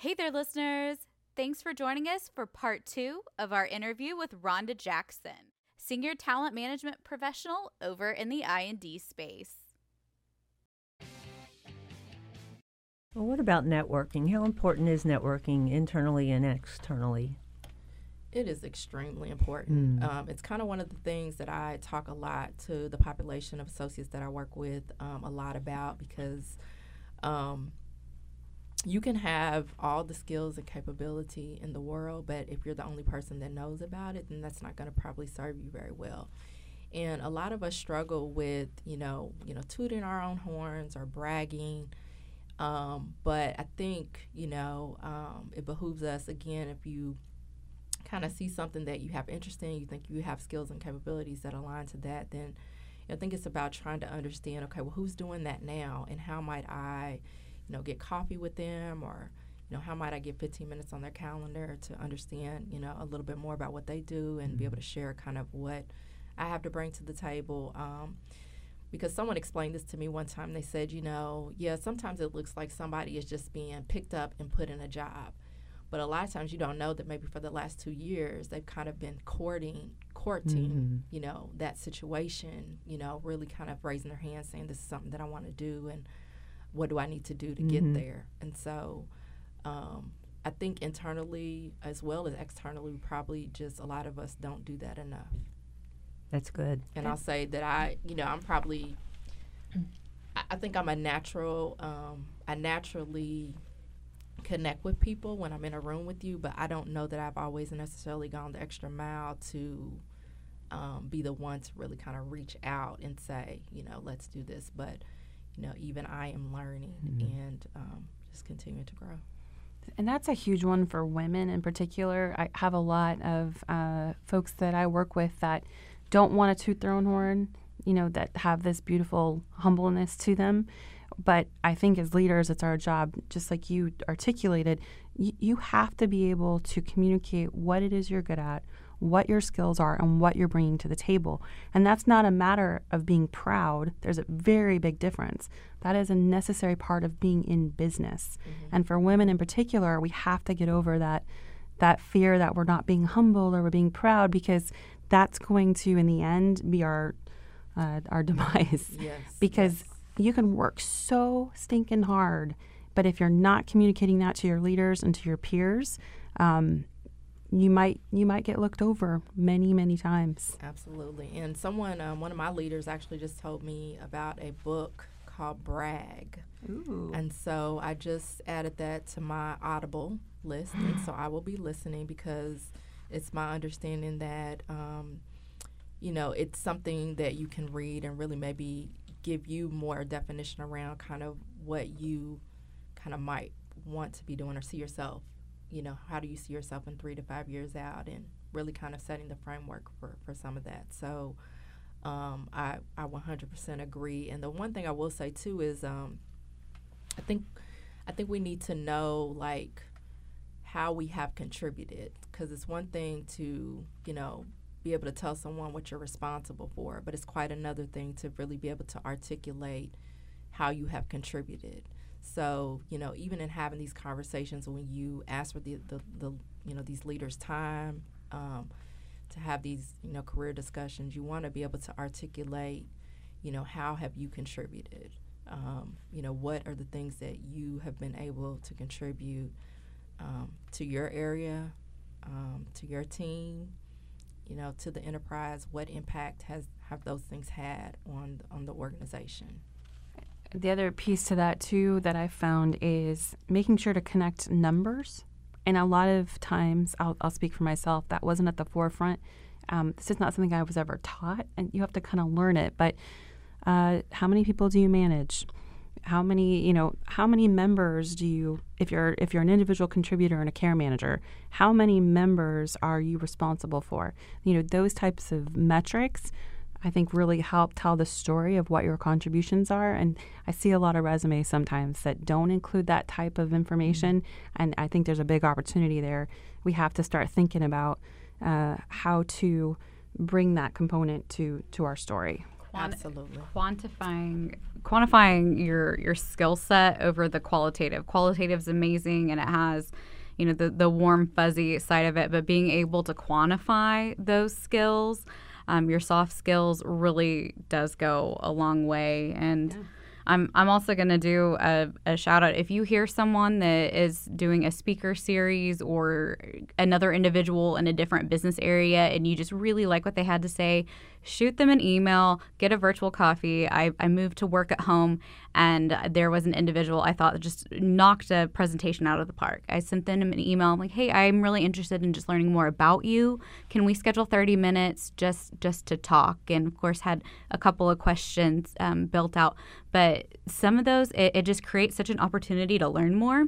Hey there, listeners. Thanks for joining us for part two of our interview with Rhonda Jackson, senior talent management professional over in the I&D space. Well, what about networking? How important is networking internally and externally? It is extremely important. Mm. Um, it's kind of one of the things that I talk a lot to the population of associates that I work with um, a lot about because um, you can have all the skills and capability in the world, but if you're the only person that knows about it, then that's not going to probably serve you very well. And a lot of us struggle with, you know, you know, tooting our own horns or bragging. Um, but I think, you know, um, it behooves us again if you kind of see something that you have interest in, you think you have skills and capabilities that align to that, then I think it's about trying to understand, okay, well, who's doing that now, and how might I you know, get coffee with them or, you know, how might I get 15 minutes on their calendar to understand, you know, a little bit more about what they do and mm-hmm. be able to share kind of what I have to bring to the table. Um, because someone explained this to me one time. They said, you know, yeah, sometimes it looks like somebody is just being picked up and put in a job. But a lot of times you don't know that maybe for the last two years they've kind of been courting, courting, mm-hmm. you know, that situation, you know, really kind of raising their hand saying this is something that I want to do and what do I need to do to mm-hmm. get there? And so um, I think internally as well as externally, probably just a lot of us don't do that enough. That's good. And I'll say that I, you know, I'm probably, I think I'm a natural, um, I naturally connect with people when I'm in a room with you, but I don't know that I've always necessarily gone the extra mile to um, be the one to really kind of reach out and say, you know, let's do this. But you know, even I am learning mm-hmm. and um, just continuing to grow. And that's a huge one for women in particular. I have a lot of uh, folks that I work with that don't want to toot their own horn, you know, that have this beautiful humbleness to them. But I think as leaders, it's our job, just like you articulated, y- you have to be able to communicate what it is you're good at, what your skills are and what you're bringing to the table. And that's not a matter of being proud. There's a very big difference. That is a necessary part of being in business. Mm-hmm. And for women in particular, we have to get over that that fear that we're not being humble or we're being proud because that's going to in the end be our uh, our demise. Yes. because yes. you can work so stinking hard, but if you're not communicating that to your leaders and to your peers, um, you might you might get looked over many many times. Absolutely. And someone, um, one of my leaders, actually just told me about a book called Brag. Ooh. And so I just added that to my Audible list, and so I will be listening because it's my understanding that. Um, you know, it's something that you can read and really maybe give you more definition around kind of what you kind of might want to be doing or see yourself you know, how do you see yourself in three to five years out and really kind of setting the framework for, for some of that. So um, I, I 100% agree. And the one thing I will say too is um, I think I think we need to know like how we have contributed because it's one thing to, you know, be able to tell someone what you're responsible for, but it's quite another thing to really be able to articulate how you have contributed. So, you know, even in having these conversations when you ask for the, the, the you know, these leaders' time um, to have these, you know, career discussions, you want to be able to articulate, you know, how have you contributed? Um, you know, what are the things that you have been able to contribute um, to your area, um, to your team, you know, to the enterprise? What impact has have those things had on on the organization? The other piece to that too that I found is making sure to connect numbers. And a lot of times, I'll, I'll speak for myself, that wasn't at the forefront. Um, this is not something I was ever taught, and you have to kind of learn it. But uh, how many people do you manage? How many, you know, how many members do you, if you're if you're an individual contributor and a care manager, how many members are you responsible for? You know, those types of metrics I think really help tell the story of what your contributions are. And I see a lot of resumes sometimes that don't include that type of information. And I think there's a big opportunity there. We have to start thinking about uh, how to bring that component to to our story. Quanti- Absolutely. Quantifying quantifying your your skill set over the qualitative. Qualitative is amazing and it has you know the the warm fuzzy side of it, but being able to quantify those skills um, your soft skills really does go a long way. And yeah. I'm, I'm also going to do a, a, shout out. If you hear someone that is doing a speaker series or another individual in a different business area and you just really like what they had to say, shoot them an email, get a virtual coffee. I, I moved to work at home and there was an individual I thought just knocked a presentation out of the park. I sent them an email. Like, hey, I'm really interested in just learning more about you. Can we schedule 30 minutes just just to talk? And of course, had a couple of questions um, built out. But some of those, it, it just creates such an opportunity to learn more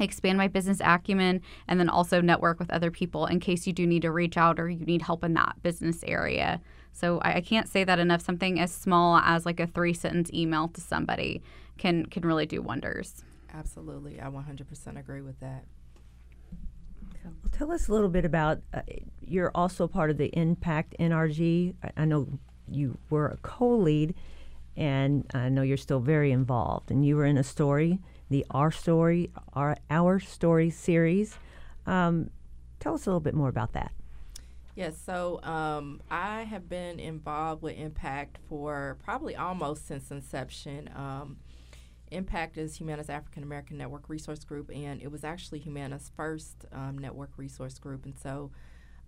expand my business acumen and then also network with other people in case you do need to reach out or you need help in that business area. So I, I can't say that enough. Something as small as like a three sentence email to somebody can can really do wonders. Absolutely, I 100% agree with that. Well, tell us a little bit about. Uh, you're also part of the Impact NRG. I, I know you were a co-lead, and I know you're still very involved. And you were in a story, the Our Story, Our Our Story series. Um, tell us a little bit more about that. Yes, so um, I have been involved with Impact for probably almost since inception. Um, Impact is Humana's African American Network Resource Group, and it was actually Humana's first um, network resource group. And so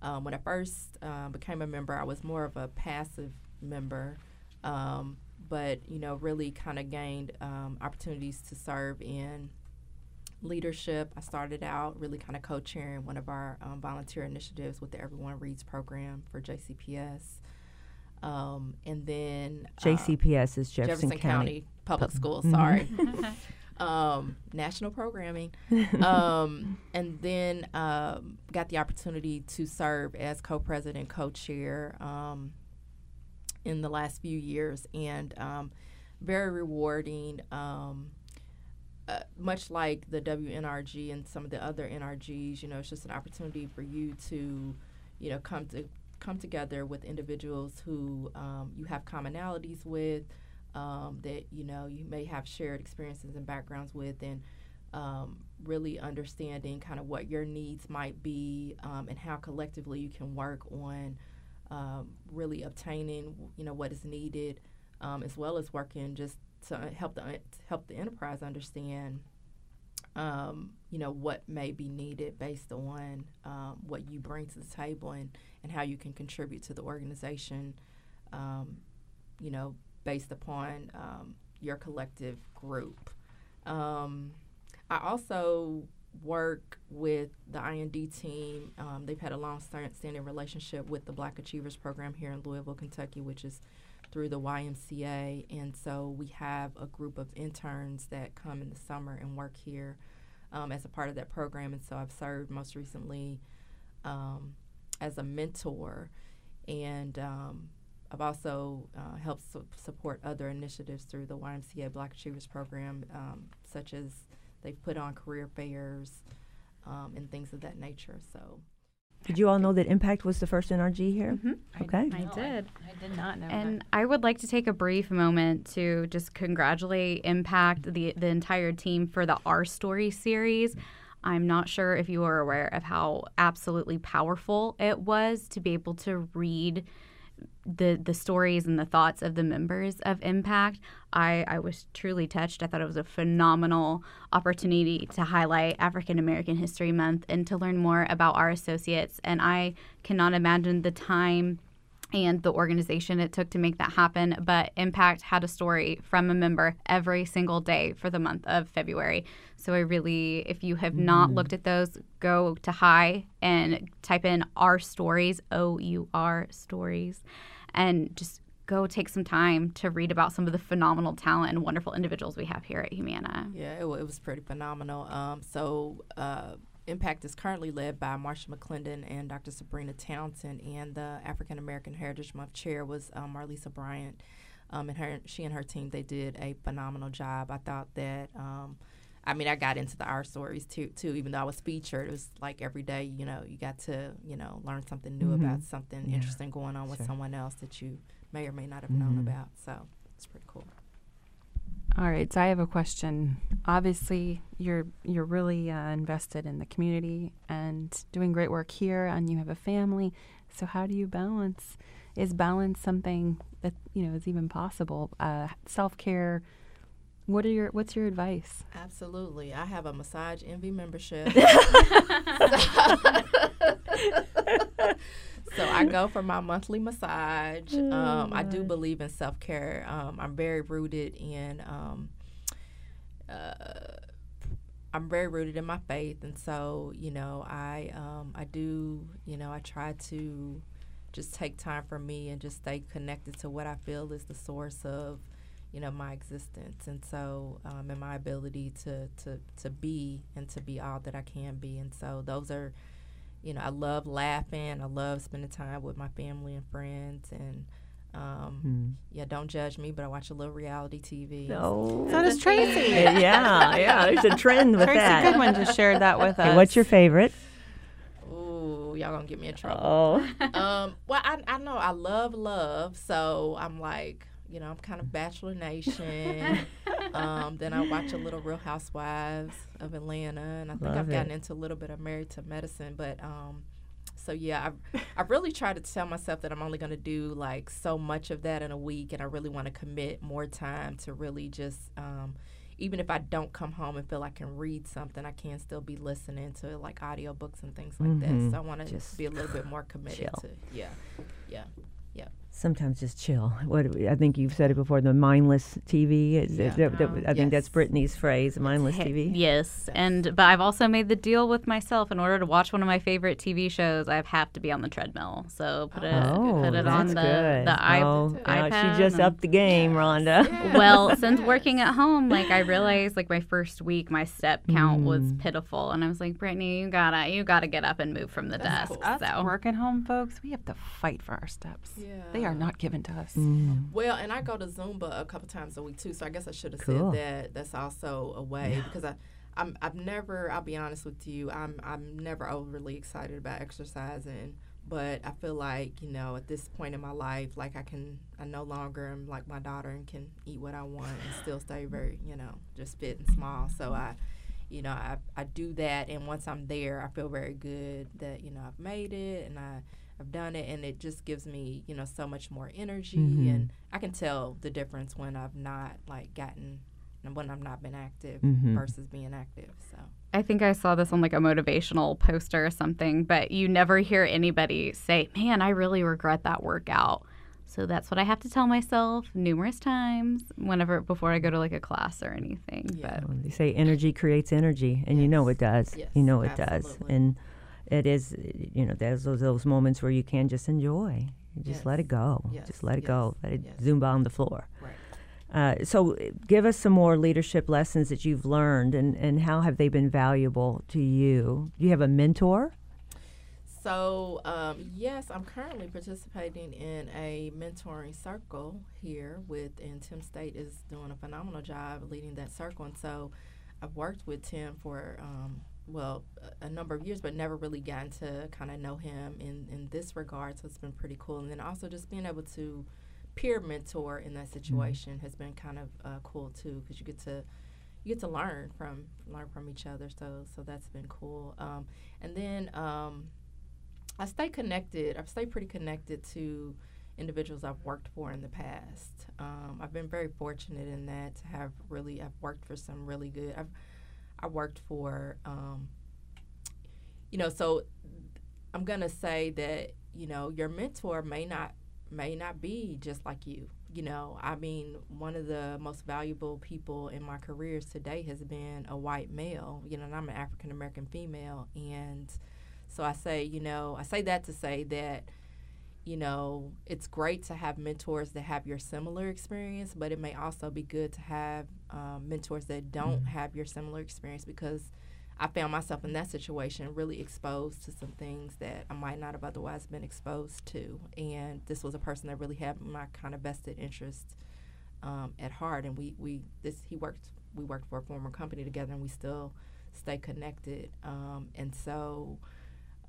um, when I first uh, became a member, I was more of a passive member, um, but you know, really kind of gained um, opportunities to serve in leadership. I started out really kind of co chairing one of our um, volunteer initiatives with the Everyone Reads program for JCPS. Um, and then uh, JCPS is Jefferson, Jefferson County, County, Public Schools, mm-hmm. sorry. um, national programming. Um, and then um, got the opportunity to serve as co president, co chair um, in the last few years. And very rewarding. Um, uh, much like the WNRG and some of the other NRGs, you know, it's just an opportunity for you to, you know, come to come together with individuals who um, you have commonalities with, um, that you know you may have shared experiences and backgrounds with, and um, really understanding kind of what your needs might be um, and how collectively you can work on um, really obtaining, you know, what is needed, um, as well as working just to help the help the enterprise understand, um, you know, what may be needed based on um, what you bring to the table and and how you can contribute to the organization, um, you know, based upon um, your collective group. Um, I also work with the I&D team. Um, they've had a long-standing relationship with the Black Achievers Program here in Louisville, Kentucky, which is through the YMCA. And so we have a group of interns that come in the summer and work here um, as a part of that program. And so I've served most recently um, as a mentor. And um, I've also uh, helped su- support other initiatives through the YMCA Black Achievers Program, um, such as they've put on career fairs um, and things of that nature. So did you all know that Impact was the first NRG here? Mm-hmm. Okay. I, I did. I, I, did not know. And that. I would like to take a brief moment to just congratulate Impact, the the entire team for the Our Story series. I'm not sure if you are aware of how absolutely powerful it was to be able to read the the stories and the thoughts of the members of Impact, I, I was truly touched. I thought it was a phenomenal opportunity to highlight African American History Month and to learn more about our associates. And I cannot imagine the time and the organization it took to make that happen. But Impact had a story from a member every single day for the month of February. So I really, if you have not mm-hmm. looked at those, go to High and type in our stories, O U R stories, and just go take some time to read about some of the phenomenal talent and wonderful individuals we have here at Humana. Yeah, it, it was pretty phenomenal. Um, so, uh, Impact is currently led by Marsha McClendon and Dr. Sabrina Townsend, and the African American Heritage Month chair was um, Marlisa Bryant. Um, and her, she and her team, they did a phenomenal job. I thought that, um, I mean, I got into the our stories too, too. Even though I was featured, it was like every day, you know, you got to, you know, learn something new mm-hmm. about something yeah. interesting going on with sure. someone else that you may or may not have mm-hmm. known about. So it's pretty cool. All right, so I have a question. Obviously, you're you're really uh, invested in the community and doing great work here, and you have a family. So how do you balance? Is balance something that you know is even possible? Uh, Self care. What are your What's your advice? Absolutely, I have a Massage Envy membership. so I go for my monthly massage. Oh, um, I do believe in self care. Um, I'm very rooted in. Um, uh, I'm very rooted in my faith, and so you know, I um, I do you know I try to just take time for me and just stay connected to what I feel is the source of you know my existence and so um, and my ability to to to be and to be all that I can be and so those are you know, I love laughing. I love spending time with my family and friends. And um, hmm. yeah, don't judge me, but I watch a little reality TV. No, so does Tracy. yeah, yeah. There's a trend with Tracy that. Tracy Goodwin just shared that with us. what's your favorite? Ooh, y'all gonna get me in trouble. Oh. um, well, I I know I love love, so I'm like, you know, I'm kind of Bachelor Nation. um, then I watch a little Real Housewives of Atlanta, and I think Love I've gotten into a little bit of Married to Medicine. But um, so yeah, I I really try to tell myself that I'm only going to do like so much of that in a week, and I really want to commit more time to really just. Um, even if I don't come home and feel like I can read something, I can still be listening to like audiobooks and things like mm-hmm. that. So I want to just be a little bit more committed chill. to yeah, yeah, yeah sometimes just chill. What I think you've said it before. The mindless TV. Is, yeah. that, that, I think that's Brittany's phrase. Mindless TV. Yes, and but I've also made the deal with myself. In order to watch one of my favorite TV shows, I have to be on the treadmill. So put it oh, put it on the good. the oh, iPad. She just upped the game, Rhonda. well, since working at home, like I realized, like my first week, my step count mm. was pitiful, and I was like, Brittany, you gotta you gotta get up and move from the that's desk. Cool. Us so working home, folks, we have to fight for our steps. Yeah. They are not given to us. Mm. Well, and I go to Zumba a couple times a week too, so I guess I should have cool. said that. That's also a way yeah. because I. I'm, I've never. I'll be honest with you. I'm. I'm never overly excited about exercising, but I feel like you know at this point in my life, like I can. I no longer am like my daughter and can eat what I want and still stay very, you know, just fit and small. So I, you know, I I do that, and once I'm there, I feel very good that you know I've made it, and I I've done it and it just gives me, you know, so much more energy mm-hmm. and I can tell the difference when I've not like gotten when I've not been active mm-hmm. versus being active. So I think I saw this on like a motivational poster or something, but you never hear anybody say, "Man, I really regret that workout." So that's what I have to tell myself numerous times whenever before I go to like a class or anything. Yeah. But they say energy creates energy, and yes. you know it does. Yes, you know it absolutely. does, and it is you know there's those, those moments where you can just enjoy just yes. let it go yes. just let it yes. go let it zumba on the floor right. Uh, so give us some more leadership lessons that you've learned and, and how have they been valuable to you do you have a mentor so um, yes i'm currently participating in a mentoring circle here with and tim state is doing a phenomenal job leading that circle and so i've worked with tim for um, well a number of years, but never really gotten to kind of know him in in this regard. So it's been pretty cool. And then also just being able to peer mentor in that mm-hmm. situation mm-hmm. has been kind of uh, cool too, because you get to you get to learn from learn from each other. So so that's been cool. Um, and then um, I stay connected. I stay pretty connected to individuals I've worked for in the past. Um, I've been very fortunate in that to have really I've worked for some really good. I've I worked for um, you know so I'm gonna say that you know your mentor may not may not be just like you. You know, I mean, one of the most valuable people in my careers today has been a white male. You know, and I'm an African American female, and so I say, you know, I say that to say that you know, it's great to have mentors that have your similar experience, but it may also be good to have um, mentors that don't mm-hmm. have your similar experience because I found myself in that situation really exposed to some things that I might not have otherwise been exposed to. And this was a person that really had my kind of vested interest um, at heart. And we, we this he worked we worked for a former company together, and we still stay connected. Um, and so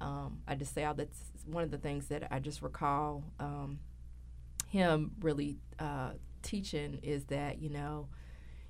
um, I just say all that's one of the things that I just recall um, him really uh, teaching is that you know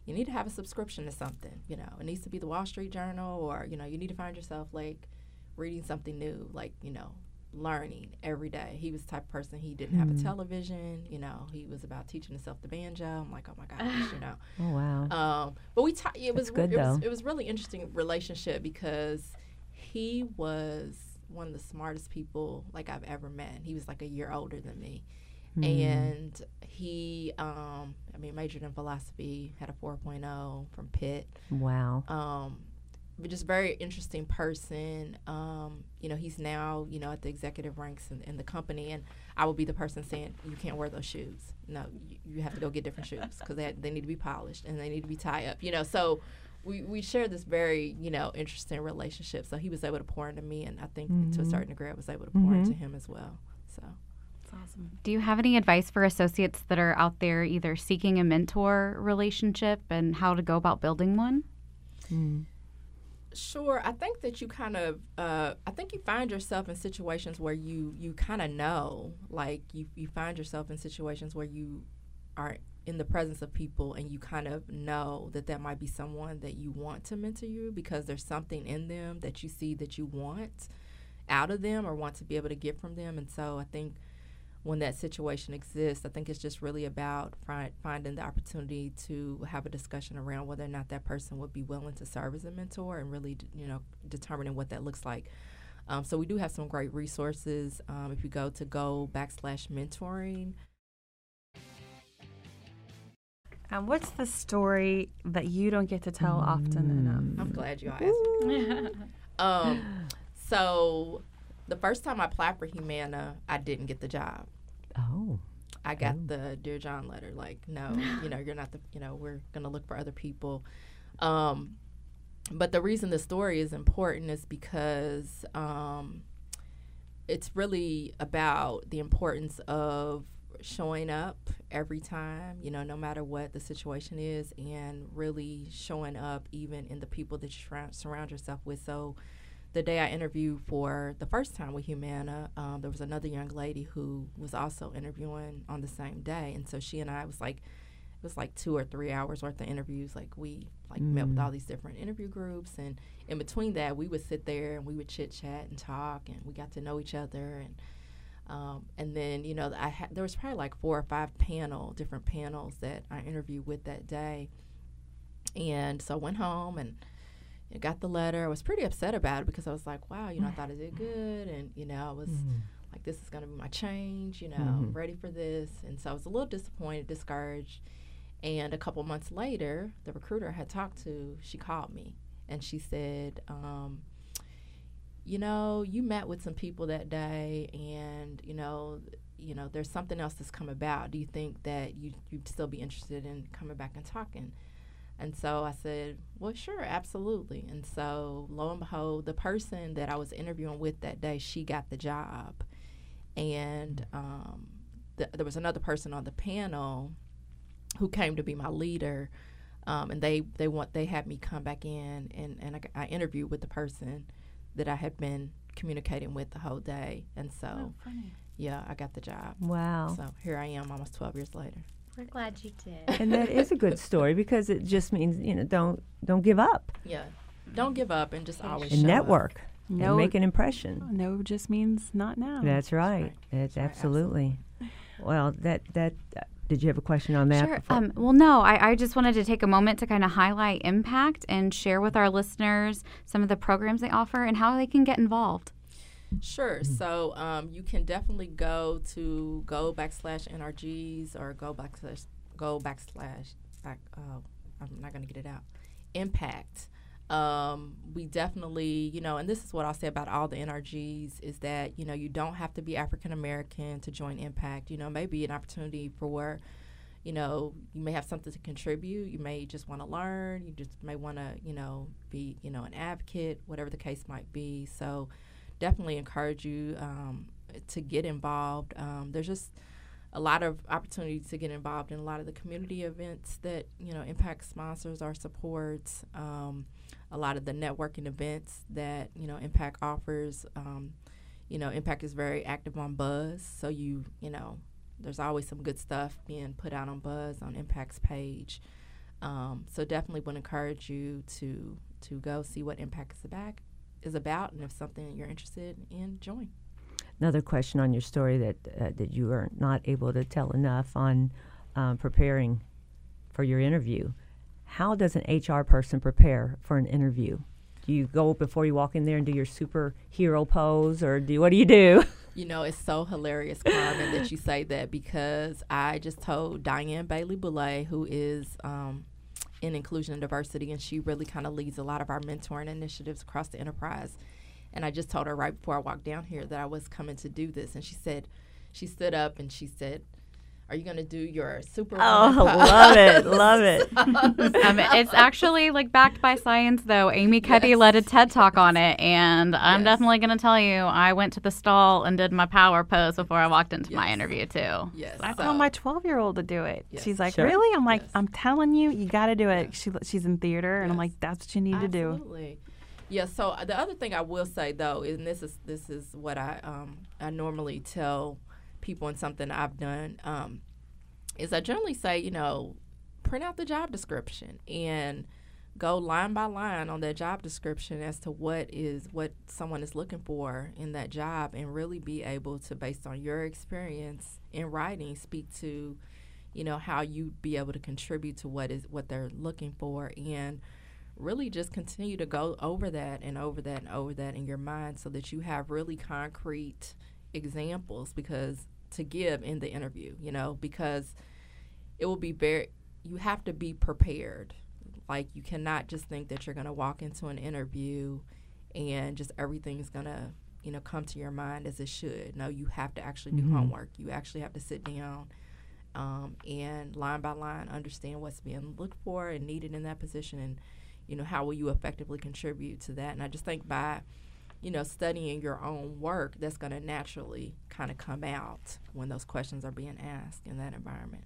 you need to have a subscription to something. You know, it needs to be the Wall Street Journal, or you know, you need to find yourself like reading something new, like you know, learning every day. He was the type of person he didn't mm-hmm. have a hmm. television. You know, he was about teaching himself the banjo. I'm like, oh my gosh, you know. Oh wow. Um, but we ta- it was good, it though. was it was really interesting relationship because he was one of the smartest people like I've ever met. He was like a year older than me. Mm. And he, um, I mean, majored in philosophy, had a 4.0 from Pitt. Wow. Um, but just very interesting person. Um, you know, he's now, you know, at the executive ranks in, in, the company, and I will be the person saying, "You can't wear those shoes. No, you, you have to go get different shoes because they they need to be polished and they need to be tie up." You know, so we, we share this very you know interesting relationship. So he was able to pour into me, and I think mm-hmm. to a mm-hmm. certain degree, I was able to pour mm-hmm. into him as well. So. That's awesome. Do you have any advice for associates that are out there either seeking a mentor relationship and how to go about building one? Mm. Sure. I think that you kind of, uh, I think you find yourself in situations where you you kind of know, like you you find yourself in situations where you are in the presence of people and you kind of know that that might be someone that you want to mentor you because there's something in them that you see that you want out of them or want to be able to get from them. And so i think when that situation exists i think it's just really about find, finding the opportunity to have a discussion around whether or not that person would be willing to serve as a mentor and really you know determining what that looks like. Um, so we do have some great resources um, if you go to go backslash mentoring and what's the story that you don't get to tell mm. often enough? I'm glad you asked. um, so the first time I applied for Humana, I didn't get the job. Oh. I got oh. the Dear John letter, like, no, you know, you're not the, you know, we're going to look for other people. Um, but the reason the story is important is because um, it's really about the importance of showing up every time, you know, no matter what the situation is, and really showing up even in the people that you surround yourself with. So, the day I interviewed for the first time with Humana, um, there was another young lady who was also interviewing on the same day, and so she and I was like, it was like two or three hours worth of interviews. Like we like mm. met with mm. all these different interview groups, and in between that, we would sit there and we would chit chat and talk, and we got to know each other and um, and then, you know, I ha- there was probably like four or five panel, different panels that I interviewed with that day. And so I went home and you know, got the letter. I was pretty upset about it because I was like, wow, you know, I thought I did good. And, you know, I was mm-hmm. like, this is going to be my change, you know, mm-hmm. I'm ready for this. And so I was a little disappointed, discouraged. And a couple months later, the recruiter I had talked to, she called me and she said, um, you know, you met with some people that day and, you know, you know, there's something else that's come about. Do you think that you, you'd still be interested in coming back and talking? And so I said, well, sure, absolutely. And so lo and behold, the person that I was interviewing with that day, she got the job. And um, th- there was another person on the panel who came to be my leader. Um, and they, they want they had me come back in and, and I, I interviewed with the person that I had been communicating with the whole day. And so, oh, yeah, I got the job. Wow. So here I am almost 12 years later. We're glad you did. and that is a good story because it just means, you know, don't don't give up. Yeah. Don't give up and just always and network. Up. No, and make an impression. Oh, no just means not now. That's right. That's, That's right. absolutely. absolutely. Well, that that. Did you have a question on that? Sure. Um, well, no, I, I just wanted to take a moment to kind of highlight Impact and share with our listeners some of the programs they offer and how they can get involved. Sure. Mm-hmm. So um, you can definitely go to go backslash NRGs or go backslash go backslash back. Oh, I'm not going to get it out. Impact. Um, we definitely, you know, and this is what I'll say about all the NRGs is that, you know, you don't have to be African American to join Impact. You know, maybe an opportunity for you know, you may have something to contribute. You may just want to learn. You just may want to, you know, be, you know, an advocate, whatever the case might be. So definitely encourage you um, to get involved. Um, there's just, a lot of opportunities to get involved in a lot of the community events that you know Impact sponsors or supports. Um, a lot of the networking events that you know Impact offers. Um, you know, Impact is very active on Buzz, so you you know there's always some good stuff being put out on Buzz on Impact's page. Um, so definitely would encourage you to to go see what Impact is about is about, and if something you're interested in, join another question on your story that uh, that you are not able to tell enough on um, preparing for your interview. How does an HR person prepare for an interview? Do you go before you walk in there and do your superhero pose, or do what do you do? You know, it's so hilarious, Carmen, that you say that because I just told Diane Bailey Boulay, who is um, in inclusion and diversity, and she really kind of leads a lot of our mentoring initiatives across the enterprise. And I just told her right before I walked down here that I was coming to do this. And she said, she stood up and she said, are you going to do your super? Oh, love it, love it. um, it's actually like backed by science, though. Amy Cuddy yes. led a TED talk on it, and I'm yes. definitely going to tell you, I went to the stall and did my power pose before I walked into yes. my interview too. Yes, I so. told my 12 year old to do it. She's like, sure. really? I'm like, I'm telling you, you got to do it. She, she's in theater, and I'm like, that's what you need Absolutely. to do. Yeah. So uh, the other thing I will say though, and this is this is what I um, I normally tell people and something I've done um, is I generally say you know print out the job description and go line by line on that job description as to what is what someone is looking for in that job and really be able to based on your experience in writing speak to you know how you'd be able to contribute to what is what they're looking for and really just continue to go over that and over that and over that in your mind so that you have really concrete examples because to give in the interview, you know, because it will be very you have to be prepared. Like you cannot just think that you're going to walk into an interview and just everything's going to, you know, come to your mind as it should. No, you have to actually do mm-hmm. homework. You actually have to sit down um, and line by line understand what's being looked for and needed in that position and you know, how will you effectively contribute to that? And I just think by, you know, studying your own work, that's going to naturally kind of come out when those questions are being asked in that environment.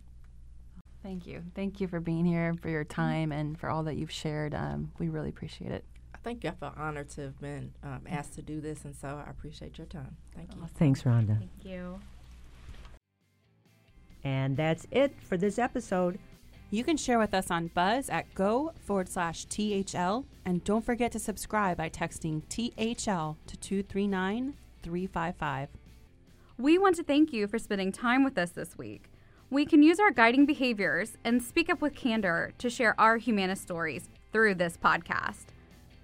Thank you. Thank you for being here, for your time, and for all that you've shared. Um, we really appreciate it. I think I feel honored to have been um, asked to do this, and so I appreciate your time. Thank you. Oh, thanks, Rhonda. Thank you. And that's it for this episode. You can share with us on Buzz at go forward slash THL. And don't forget to subscribe by texting THL to 239 355. We want to thank you for spending time with us this week. We can use our guiding behaviors and speak up with candor to share our Humana stories through this podcast.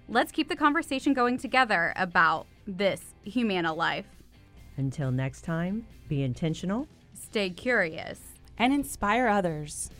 Let's keep the conversation going together about this Humana life. Until next time, be intentional, stay curious, and inspire others.